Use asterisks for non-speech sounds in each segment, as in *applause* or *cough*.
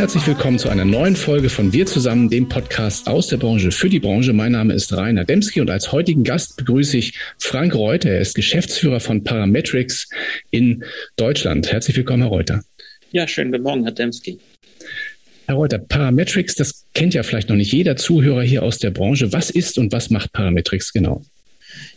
Herzlich willkommen zu einer neuen Folge von Wir zusammen, dem Podcast aus der Branche für die Branche. Mein Name ist Rainer Demski und als heutigen Gast begrüße ich Frank Reuter. Er ist Geschäftsführer von Parametrics in Deutschland. Herzlich willkommen, Herr Reuter. Ja, schönen guten Morgen, Herr Demski. Herr Reuter, Parametrics, das kennt ja vielleicht noch nicht jeder Zuhörer hier aus der Branche. Was ist und was macht Parametrics genau?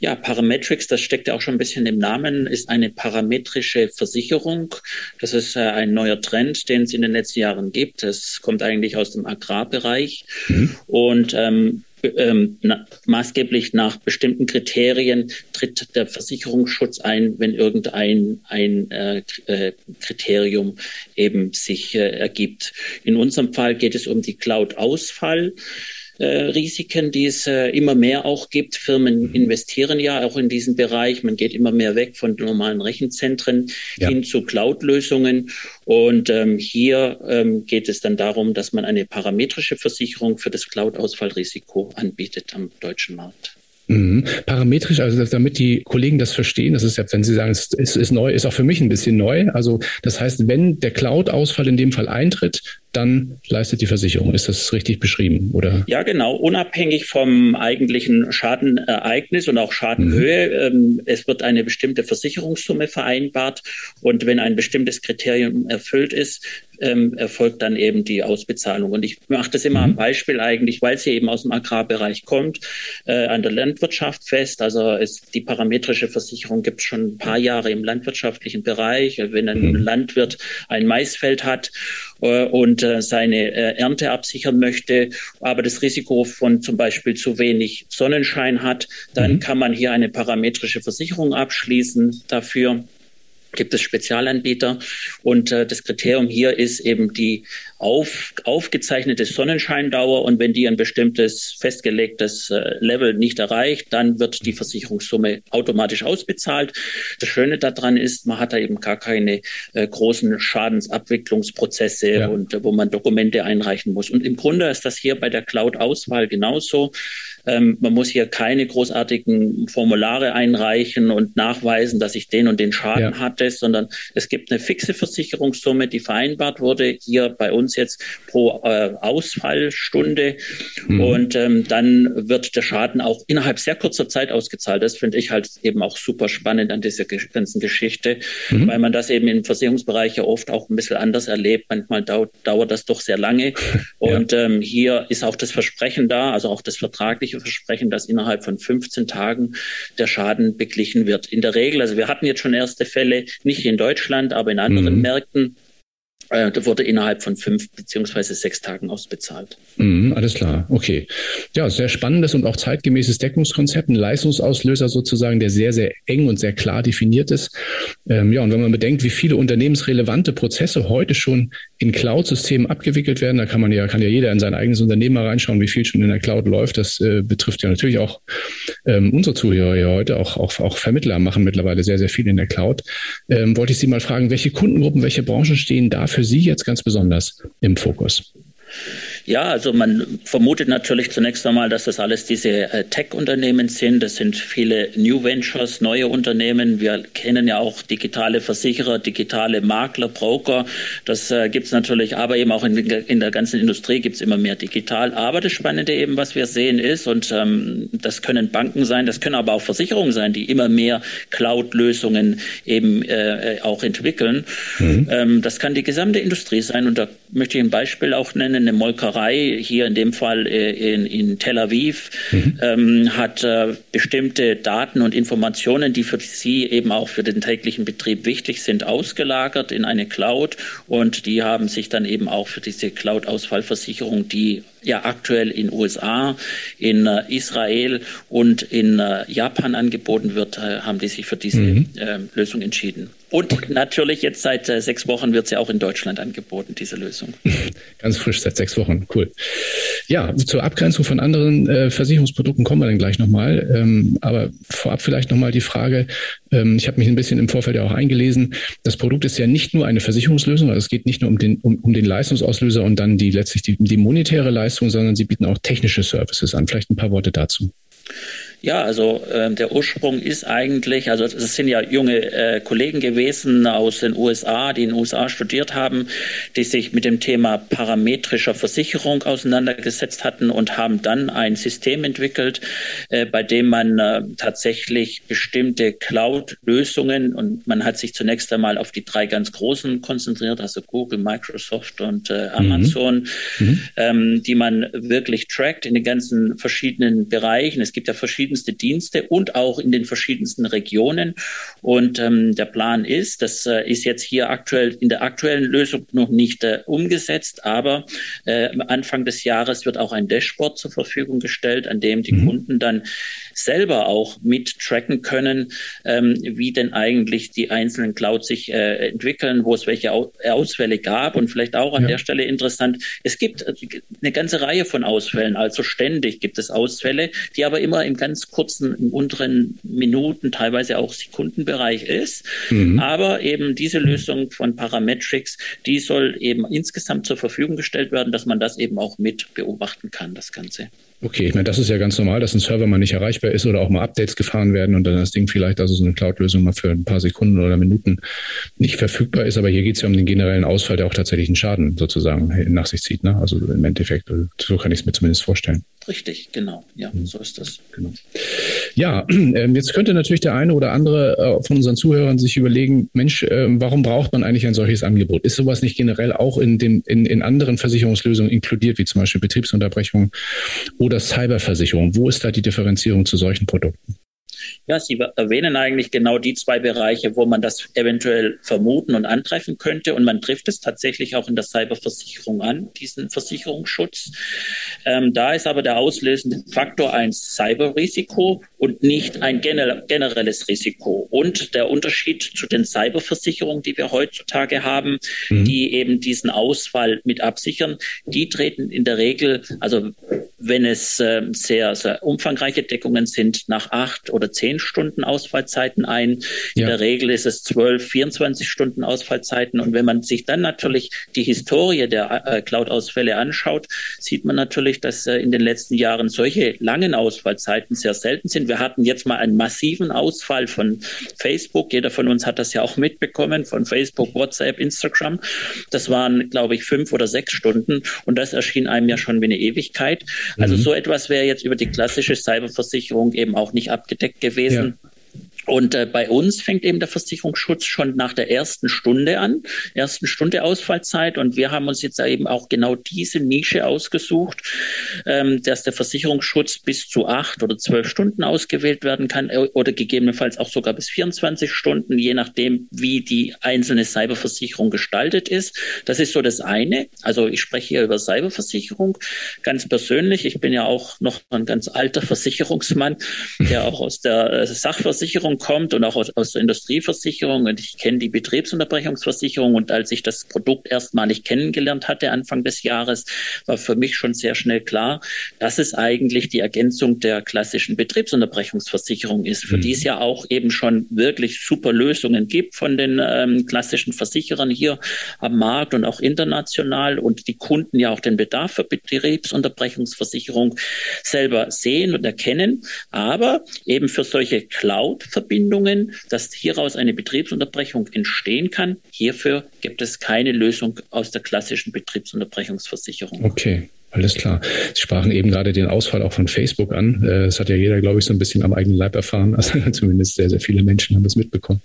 Ja, Parametrics, das steckt ja auch schon ein bisschen im Namen, ist eine parametrische Versicherung. Das ist äh, ein neuer Trend, den es in den letzten Jahren gibt. Das kommt eigentlich aus dem Agrarbereich. Mhm. Und ähm, ähm, na, maßgeblich nach bestimmten Kriterien tritt der Versicherungsschutz ein, wenn irgendein ein äh, äh Kriterium eben sich äh, ergibt. In unserem Fall geht es um die Cloud-Ausfall äh, Risiken, die es äh, immer mehr auch gibt. Firmen mhm. investieren ja auch in diesen Bereich. Man geht immer mehr weg von normalen Rechenzentren ja. hin zu Cloud-Lösungen. Und ähm, hier ähm, geht es dann darum, dass man eine parametrische Versicherung für das Cloud-Ausfallrisiko anbietet am deutschen Markt. Mhm. Parametrisch, also damit die Kollegen das verstehen, das ist ja, wenn Sie sagen, es ist, ist neu, ist auch für mich ein bisschen neu. Also das heißt, wenn der Cloud-Ausfall in dem Fall eintritt, dann leistet die Versicherung. Ist das richtig beschrieben, oder? Ja, genau. Unabhängig vom eigentlichen Schadenereignis und auch Schadenhöhe. Mhm. es wird eine bestimmte Versicherungssumme vereinbart. Und wenn ein bestimmtes Kriterium erfüllt ist, ähm, erfolgt dann eben die Ausbezahlung. Und ich mache das immer mhm. am Beispiel eigentlich, weil sie eben aus dem Agrarbereich kommt, äh, an der Landwirtschaft fest. Also es, die parametrische Versicherung gibt es schon ein paar Jahre im landwirtschaftlichen Bereich. Wenn ein mhm. Landwirt ein Maisfeld hat äh, und äh, seine äh, Ernte absichern möchte, aber das Risiko von zum Beispiel zu wenig Sonnenschein hat, dann mhm. kann man hier eine parametrische Versicherung abschließen dafür gibt es Spezialanbieter. Und äh, das Kriterium hier ist eben die auf, aufgezeichnete Sonnenscheindauer. Und wenn die ein bestimmtes festgelegtes äh, Level nicht erreicht, dann wird die Versicherungssumme automatisch ausbezahlt. Das Schöne daran ist, man hat da eben gar keine äh, großen Schadensabwicklungsprozesse ja. und äh, wo man Dokumente einreichen muss. Und im Grunde ist das hier bei der Cloud-Auswahl genauso. Ähm, man muss hier keine großartigen Formulare einreichen und nachweisen, dass ich den und den Schaden ja. hatte, sondern es gibt eine fixe Versicherungssumme, die vereinbart wurde, hier bei uns jetzt pro äh, Ausfallstunde. Mhm. Und ähm, dann wird der Schaden auch innerhalb sehr kurzer Zeit ausgezahlt. Das finde ich halt eben auch super spannend an dieser ganzen Geschichte, mhm. weil man das eben im Versicherungsbereich ja oft auch ein bisschen anders erlebt. Manchmal dauert, dauert das doch sehr lange. *laughs* Und ja. ähm, hier ist auch das Versprechen da, also auch das vertragliche versprechen, dass innerhalb von 15 Tagen der Schaden beglichen wird. In der Regel, also wir hatten jetzt schon erste Fälle, nicht in Deutschland, aber in anderen mhm. Märkten, äh, wurde innerhalb von fünf beziehungsweise sechs Tagen ausbezahlt. Mhm, alles klar, okay. Ja, sehr spannendes und auch zeitgemäßes Deckungskonzept, ein Leistungsauslöser sozusagen, der sehr, sehr eng und sehr klar definiert ist. Ähm, ja, und wenn man bedenkt, wie viele unternehmensrelevante Prozesse heute schon in Cloud-Systemen abgewickelt werden, da kann man ja, kann ja jeder in sein eigenes Unternehmen mal reinschauen, wie viel schon in der Cloud läuft. Das äh, betrifft ja natürlich auch ähm, unsere Zuhörer hier heute, auch, auch, auch Vermittler machen mittlerweile sehr, sehr viel in der Cloud. Ähm, wollte ich Sie mal fragen, welche Kundengruppen, welche Branchen stehen dafür für Sie jetzt ganz besonders im Fokus? Ja, also man vermutet natürlich zunächst einmal, dass das alles diese äh, Tech-Unternehmen sind. Das sind viele New Ventures, neue Unternehmen. Wir kennen ja auch digitale Versicherer, digitale Makler, Broker. Das äh, gibt es natürlich, aber eben auch in, in der ganzen Industrie gibt es immer mehr digital. Aber das Spannende eben, was wir sehen ist, und ähm, das können Banken sein, das können aber auch Versicherungen sein, die immer mehr Cloud-Lösungen eben äh, auch entwickeln. Mhm. Ähm, das kann die gesamte Industrie sein. Und da möchte ich ein Beispiel auch nennen, eine Molkerei Bäckerei, hier in dem Fall äh, in, in Tel Aviv, mhm. ähm, hat äh, bestimmte Daten und Informationen, die für sie eben auch für den täglichen Betrieb wichtig sind, ausgelagert in eine Cloud. Und die haben sich dann eben auch für diese Cloud-Ausfallversicherung, die ja aktuell in USA, in äh, Israel und in äh, Japan angeboten wird, äh, haben die sich für diese mhm. Ähm, Lösung entschieden. Und natürlich jetzt seit äh, sechs Wochen wird sie auch in Deutschland angeboten, diese Lösung. *laughs* Ganz frisch seit sechs Wochen, cool. Ja, zur Abgrenzung von anderen äh, Versicherungsprodukten kommen wir dann gleich nochmal. Ähm, aber vorab vielleicht nochmal die Frage, ähm, ich habe mich ein bisschen im Vorfeld ja auch eingelesen, das Produkt ist ja nicht nur eine Versicherungslösung, also es geht nicht nur um den, um, um den Leistungsauslöser und dann die letztlich die, die monetäre Leistung, sondern Sie bieten auch technische Services an. Vielleicht ein paar Worte dazu. Ja, also äh, der Ursprung ist eigentlich, also es sind ja junge äh, Kollegen gewesen aus den USA, die in den USA studiert haben, die sich mit dem Thema parametrischer Versicherung auseinandergesetzt hatten und haben dann ein System entwickelt, äh, bei dem man äh, tatsächlich bestimmte Cloud-Lösungen und man hat sich zunächst einmal auf die drei ganz großen konzentriert, also Google, Microsoft und äh, mhm. Amazon, mhm. Ähm, die man wirklich trackt in den ganzen verschiedenen Bereichen. Es gibt ja verschiedene verschiedenste Dienste und auch in den verschiedensten Regionen. Und ähm, der Plan ist, das äh, ist jetzt hier aktuell in der aktuellen Lösung noch nicht äh, umgesetzt, aber äh, Anfang des Jahres wird auch ein Dashboard zur Verfügung gestellt, an dem die mhm. Kunden dann selber auch mit tracken können, ähm, wie denn eigentlich die einzelnen Clouds sich äh, entwickeln, wo es welche Ausfälle gab und vielleicht auch an ja. der Stelle interessant. Es gibt äh, eine ganze Reihe von Ausfällen, also ständig gibt es Ausfälle, die aber immer im ganz kurzen, im unteren Minuten, teilweise auch Sekundenbereich ist. Mhm. Aber eben diese Lösung von Parametrics, die soll eben insgesamt zur Verfügung gestellt werden, dass man das eben auch mit beobachten kann, das Ganze. Okay, ich meine, das ist ja ganz normal, dass ein Server mal nicht erreichbar ist oder auch mal Updates gefahren werden und dann das Ding vielleicht, also so eine Cloud-Lösung mal für ein paar Sekunden oder Minuten nicht verfügbar ist. Aber hier geht es ja um den generellen Ausfall, der auch tatsächlich einen Schaden sozusagen nach sich zieht. Ne? Also im Endeffekt, so kann ich es mir zumindest vorstellen. Richtig, genau. Ja, mhm. so ist das. Genau. Ja, *clears throat* ähm, jetzt könnte natürlich der eine oder andere äh, von unseren Zuhörern sich überlegen, Mensch, ähm, warum braucht man eigentlich ein solches Angebot? Ist sowas nicht generell auch in, dem, in, in anderen Versicherungslösungen inkludiert, wie zum Beispiel Betriebsunterbrechung oder Cyberversicherung? Wo ist da die Differenzierung zu solchen Produkten? Ja, Sie erwähnen eigentlich genau die zwei Bereiche, wo man das eventuell vermuten und antreffen könnte. Und man trifft es tatsächlich auch in der Cyberversicherung an, diesen Versicherungsschutz. Ähm, da ist aber der auslösende Faktor ein Cyberrisiko und nicht ein generelles Risiko. Und der Unterschied zu den Cyberversicherungen, die wir heutzutage haben, mhm. die eben diesen Ausfall mit absichern, die treten in der Regel, also wenn es äh, sehr, sehr umfangreiche Deckungen sind, nach acht oder zehn Stunden Ausfallzeiten ein. In ja. der Regel ist es zwölf, 24 Stunden Ausfallzeiten. Und wenn man sich dann natürlich die Historie der äh, Cloud-Ausfälle anschaut, sieht man natürlich, dass äh, in den letzten Jahren solche langen Ausfallzeiten sehr selten sind. Wir hatten jetzt mal einen massiven Ausfall von Facebook. Jeder von uns hat das ja auch mitbekommen von Facebook, WhatsApp, Instagram. Das waren, glaube ich, fünf oder sechs Stunden. Und das erschien einem ja schon wie eine Ewigkeit. Also mhm. so etwas wäre jetzt über die klassische Cyberversicherung eben auch nicht abgedeckt gewesen. Ja. Und äh, bei uns fängt eben der Versicherungsschutz schon nach der ersten Stunde an, ersten Stunde Ausfallzeit. Und wir haben uns jetzt eben auch genau diese Nische ausgesucht, ähm, dass der Versicherungsschutz bis zu acht oder zwölf Stunden ausgewählt werden kann äh, oder gegebenenfalls auch sogar bis 24 Stunden, je nachdem, wie die einzelne Cyberversicherung gestaltet ist. Das ist so das eine. Also ich spreche hier über Cyberversicherung ganz persönlich. Ich bin ja auch noch ein ganz alter Versicherungsmann, der *laughs* auch aus der äh, Sachversicherung kommt und auch aus, aus der Industrieversicherung. Und ich kenne die Betriebsunterbrechungsversicherung. Und als ich das Produkt erstmalig kennengelernt hatte Anfang des Jahres, war für mich schon sehr schnell klar, dass es eigentlich die Ergänzung der klassischen Betriebsunterbrechungsversicherung ist, für mhm. die es ja auch eben schon wirklich super Lösungen gibt von den ähm, klassischen Versicherern hier am Markt und auch international und die Kunden ja auch den Bedarf für Betriebsunterbrechungsversicherung selber sehen und erkennen, aber eben für solche Cloud-Verbindungen Verbindungen, dass hieraus eine Betriebsunterbrechung entstehen kann. Hierfür gibt es keine Lösung aus der klassischen Betriebsunterbrechungsversicherung. Okay. Alles klar. Sie sprachen eben gerade den Ausfall auch von Facebook an. Äh, das hat ja jeder, glaube ich, so ein bisschen am eigenen Leib erfahren. *laughs* Also zumindest sehr, sehr viele Menschen haben das mitbekommen.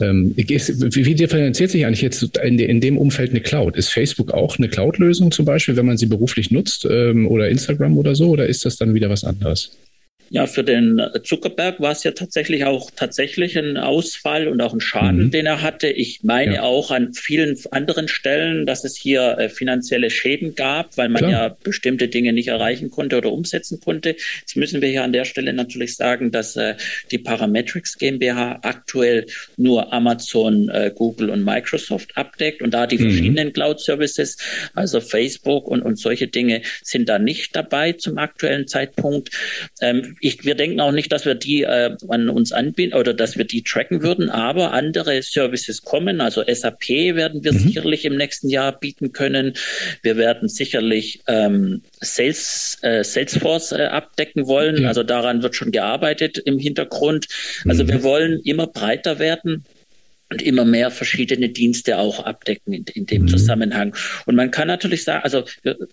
Ähm, wie differenziert sich eigentlich jetzt in dem Umfeld eine Cloud? Ist Facebook auch eine Cloud-Lösung zum Beispiel, wenn man sie beruflich nutzt ähm, oder Instagram oder so? Oder ist das dann wieder was anderes? Ja, für den Zuckerberg war es ja tatsächlich auch tatsächlich ein Ausfall und auch ein Schaden, mhm. den er hatte. Ich meine ja. auch an vielen anderen Stellen, dass es hier äh, finanzielle Schäden gab, weil man Klar. ja bestimmte Dinge nicht erreichen konnte oder umsetzen konnte. Jetzt müssen wir hier an der Stelle natürlich sagen, dass äh, die Parametrics GmbH aktuell nur Amazon, äh, Google und Microsoft abdeckt und da die mhm. verschiedenen Cloud-Services, also Facebook und, und solche Dinge sind da nicht dabei zum aktuellen Zeitpunkt. Ähm, ich, wir denken auch nicht, dass wir die äh, an uns anbieten oder dass wir die tracken würden, aber andere Services kommen. Also SAP werden wir mhm. sicherlich im nächsten Jahr bieten können. Wir werden sicherlich ähm, Sales, äh, Salesforce äh, abdecken wollen. Ja. Also daran wird schon gearbeitet im Hintergrund. Also mhm. wir wollen immer breiter werden und immer mehr verschiedene Dienste auch abdecken in, in dem mhm. Zusammenhang. Und man kann natürlich sagen, also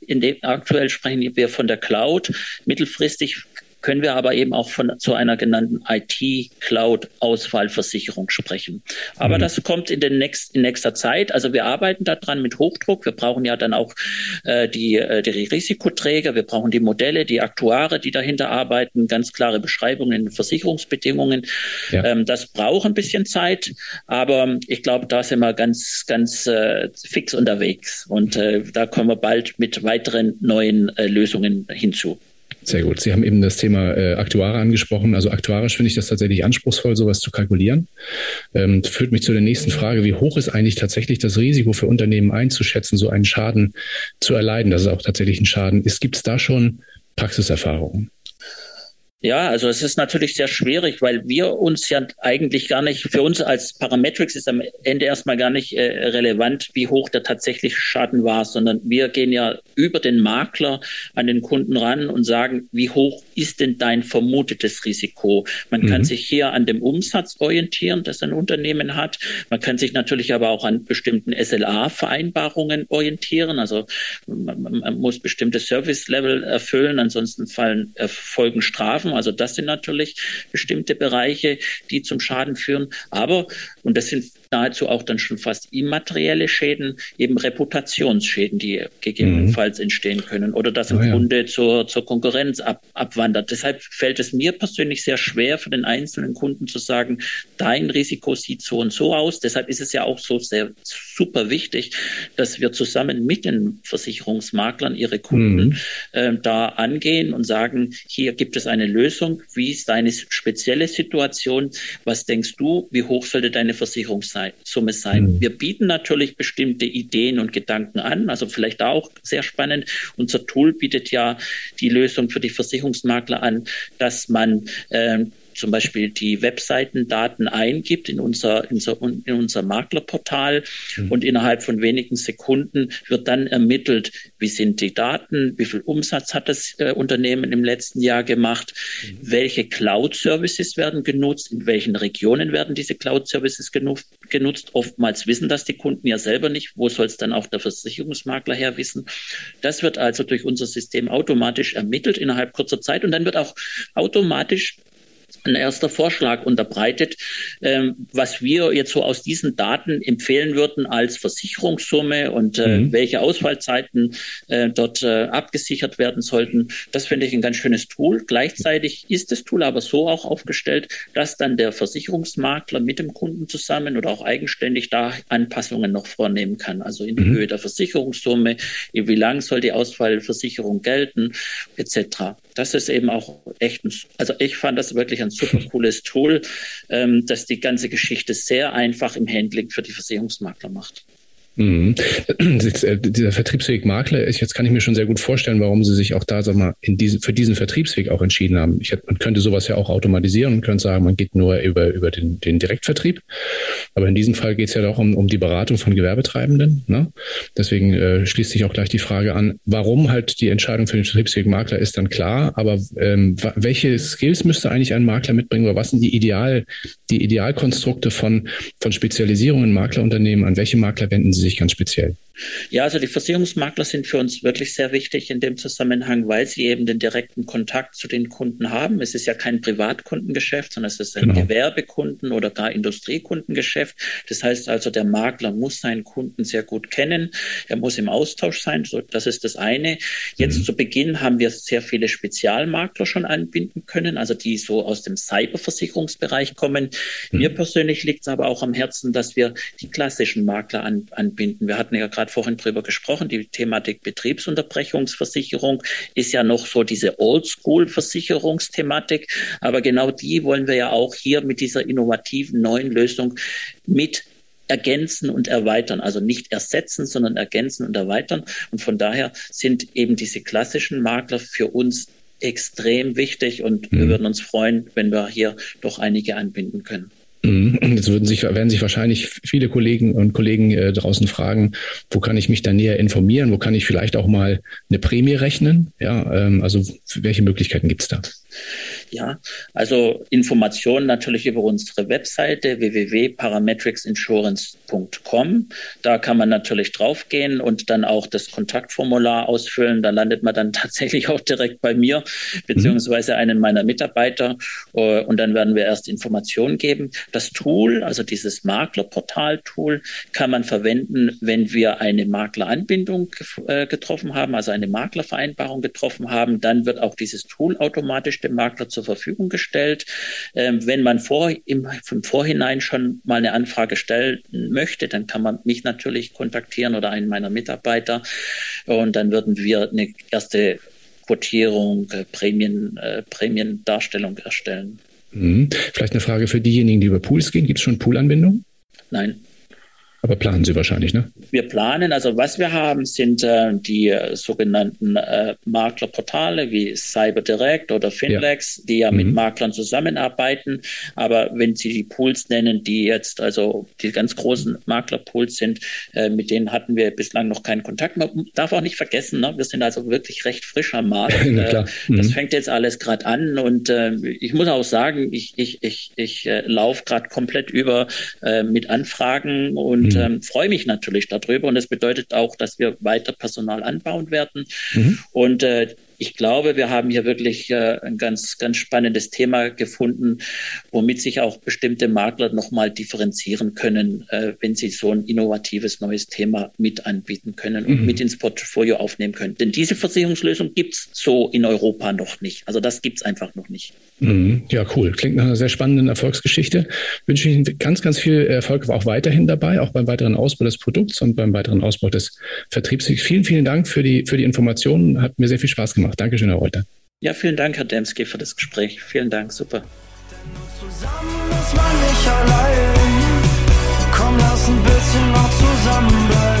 in dem aktuell sprechen wir von der Cloud. Mittelfristig können wir aber eben auch von zu einer genannten IT-Cloud-Ausfallversicherung sprechen. Aber mhm. das kommt in, den nächst, in nächster Zeit. Also wir arbeiten daran mit Hochdruck. Wir brauchen ja dann auch äh, die, äh, die Risikoträger, wir brauchen die Modelle, die Aktuare, die dahinter arbeiten, ganz klare Beschreibungen in Versicherungsbedingungen. Ja. Ähm, das braucht ein bisschen Zeit, aber ich glaube, da sind wir ganz, ganz äh, fix unterwegs und äh, da kommen wir bald mit weiteren neuen äh, Lösungen hinzu. Sehr gut. Sie haben eben das Thema äh, Aktuare angesprochen. Also aktuarisch finde ich das tatsächlich anspruchsvoll, sowas zu kalkulieren. Ähm, führt mich zu der nächsten Frage. Wie hoch ist eigentlich tatsächlich das Risiko für Unternehmen einzuschätzen, so einen Schaden zu erleiden, dass es auch tatsächlich ein Schaden ist? Gibt es da schon Praxiserfahrungen? Ja, also es ist natürlich sehr schwierig, weil wir uns ja eigentlich gar nicht, für uns als Parametrics ist am Ende erstmal gar nicht äh, relevant, wie hoch der tatsächliche Schaden war, sondern wir gehen ja über den Makler an den Kunden ran und sagen, wie hoch ist denn dein vermutetes Risiko? Man mhm. kann sich hier an dem Umsatz orientieren, das ein Unternehmen hat. Man kann sich natürlich aber auch an bestimmten SLA-Vereinbarungen orientieren. Also man, muss bestimmte Service-Level erfüllen, ansonsten fallen, äh, folgen Strafen. Strafen. Also das sind natürlich bestimmte Bereiche, die zum Schaden führen. Aber, und das sind nahezu auch dann schon fast immaterielle Schäden, eben Reputationsschäden, die gegebenenfalls mhm. entstehen können oder dass ein oh ja. Kunde zur, zur Konkurrenz ab, abwandert. Deshalb fällt es mir persönlich sehr schwer für den einzelnen Kunden zu sagen, dein Risiko sieht so und so aus. Deshalb ist es ja auch so sehr super wichtig, dass wir zusammen mit den Versicherungsmaklern ihre Kunden mhm. äh, da angehen und sagen, hier gibt es eine Lösung, wie ist deine spezielle Situation, was denkst du, wie hoch sollte deine Versicherungssumme sein? Mhm. Wir bieten natürlich bestimmte Ideen und Gedanken an, also vielleicht auch sehr spannend. Unser Tool bietet ja die Lösung für die Versicherungsmakler an, dass man äh, zum Beispiel die Webseitendaten eingibt in unser, in unser, in unser Maklerportal mhm. und innerhalb von wenigen Sekunden wird dann ermittelt, wie sind die Daten, wie viel Umsatz hat das äh, Unternehmen im letzten Jahr gemacht, mhm. welche Cloud-Services werden genutzt, in welchen Regionen werden diese Cloud-Services genutzt, genutzt. Oftmals wissen das die Kunden ja selber nicht. Wo soll es dann auch der Versicherungsmakler her wissen? Das wird also durch unser System automatisch ermittelt innerhalb kurzer Zeit und dann wird auch automatisch ein erster Vorschlag unterbreitet, ähm, was wir jetzt so aus diesen Daten empfehlen würden als Versicherungssumme und äh, mhm. welche Ausfallzeiten äh, dort äh, abgesichert werden sollten. Das finde ich ein ganz schönes Tool. Gleichzeitig ist das Tool aber so auch aufgestellt, dass dann der Versicherungsmakler mit dem Kunden zusammen oder auch eigenständig da Anpassungen noch vornehmen kann. Also in die mhm. Höhe der Versicherungssumme, wie lang soll die Ausfallversicherung gelten, etc. Das ist eben auch echt, ein, also ich fand das wirklich ein super cooles Tool, ähm, das die ganze Geschichte sehr einfach im Handling für die Versicherungsmakler macht. Mhm. Äh, dieser Vertriebsweg Makler ist, jetzt kann ich mir schon sehr gut vorstellen, warum Sie sich auch da, sag mal, in diese, für diesen Vertriebsweg auch entschieden haben. Ich, man könnte sowas ja auch automatisieren und könnte sagen, man geht nur über, über den, den Direktvertrieb. Aber in diesem Fall geht es ja doch um, um die Beratung von Gewerbetreibenden. Ne? Deswegen äh, schließt sich auch gleich die Frage an, warum halt die Entscheidung für den Vertriebsweg Makler ist dann klar, aber ähm, welche Skills müsste eigentlich ein Makler mitbringen oder was sind die Ideal, die Idealkonstrukte von, von Spezialisierung in Maklerunternehmen? An welche Makler wenden Sie sich ganz speziell? Ja, also die Versicherungsmakler sind für uns wirklich sehr wichtig in dem Zusammenhang, weil sie eben den direkten Kontakt zu den Kunden haben. Es ist ja kein Privatkundengeschäft, sondern es ist ein genau. Gewerbekunden- oder gar Industriekundengeschäft. Das heißt also, der Makler muss seinen Kunden sehr gut kennen. Er muss im Austausch sein. So, das ist das eine. Jetzt mhm. zu Beginn haben wir sehr viele Spezialmakler schon anbinden können, also die so aus dem Cyberversicherungsbereich kommen. Mhm. Mir persönlich liegt es aber auch am Herzen, dass wir die klassischen Makler an, anbinden. Wir hatten ja gerade gerade vorhin drüber gesprochen, die Thematik Betriebsunterbrechungsversicherung ist ja noch so diese Oldschool-Versicherungsthematik. Aber genau die wollen wir ja auch hier mit dieser innovativen neuen Lösung mit ergänzen und erweitern. Also nicht ersetzen, sondern ergänzen und erweitern. Und von daher sind eben diese klassischen Makler für uns extrem wichtig und mhm. wir würden uns freuen, wenn wir hier doch einige anbinden können. Mhm. Jetzt würden sich, werden sich wahrscheinlich viele Kollegen und Kollegen äh, draußen fragen, wo kann ich mich da näher informieren? Wo kann ich vielleicht auch mal eine Prämie rechnen? Ja, ähm, also welche Möglichkeiten gibt es da? Ja, also Informationen natürlich über unsere Webseite www.parametricsinsurance.com. Da kann man natürlich draufgehen und dann auch das Kontaktformular ausfüllen. Da landet man dann *laughs* tatsächlich auch direkt bei mir beziehungsweise einen meiner Mitarbeiter äh, und dann werden wir erst Informationen geben. Das Tool, also dieses Maklerportal-Tool, kann man verwenden, wenn wir eine Makleranbindung äh, getroffen haben, also eine Maklervereinbarung getroffen haben. Dann wird auch dieses Tool automatisch dem Makler zur Verfügung gestellt. Ähm, wenn man vor, im, im Vorhinein schon mal eine Anfrage stellen möchte, dann kann man mich natürlich kontaktieren oder einen meiner Mitarbeiter und dann würden wir eine erste Quotierung, äh, Prämien, äh, Prämiendarstellung erstellen. Mhm. Vielleicht eine Frage für diejenigen, die über Pools gehen. Gibt es schon Poolanbindungen? Nein. Aber planen Sie wahrscheinlich, ne? Wir planen, also was wir haben, sind äh, die äh, sogenannten äh, Maklerportale wie CyberDirect oder Finlex, ja. die ja mhm. mit Maklern zusammenarbeiten. Aber wenn Sie die Pools nennen, die jetzt also die ganz großen Maklerpools sind, äh, mit denen hatten wir bislang noch keinen Kontakt. Man darf auch nicht vergessen, ne? wir sind also wirklich recht frisch am Markt. *laughs* Äh, mhm. Das fängt jetzt alles gerade an und äh, ich muss auch sagen, ich, ich, ich, ich laufe gerade komplett über mit Anfragen und mhm ähm, freue mich natürlich darüber. Und das bedeutet auch, dass wir weiter Personal anbauen werden. Mhm. Und äh, ich glaube, wir haben hier wirklich äh, ein ganz, ganz spannendes Thema gefunden, womit sich auch bestimmte Makler nochmal differenzieren können, äh, wenn sie so ein innovatives neues Thema mit anbieten können und mhm. mit ins Portfolio aufnehmen können. Denn diese Versicherungslösung gibt es so in Europa noch nicht. Also das gibt es einfach noch nicht. Mhm. Ja, cool. Klingt nach einer sehr spannenden Erfolgsgeschichte. Wünsche Ihnen ganz, ganz viel Erfolg auch weiterhin dabei, auch beim weiteren Ausbau des Produkts und beim weiteren Ausbau des Vertriebs. Vielen, vielen Dank für die, für die Informationen. Hat mir sehr viel Spaß gemacht gemacht. Dankeschön, Herr Reuter. Ja, vielen Dank, Herr Demski, für das Gespräch. Vielen Dank, super. Zusammen ist man nicht allein. Komm, lass ein bisschen noch zusammen.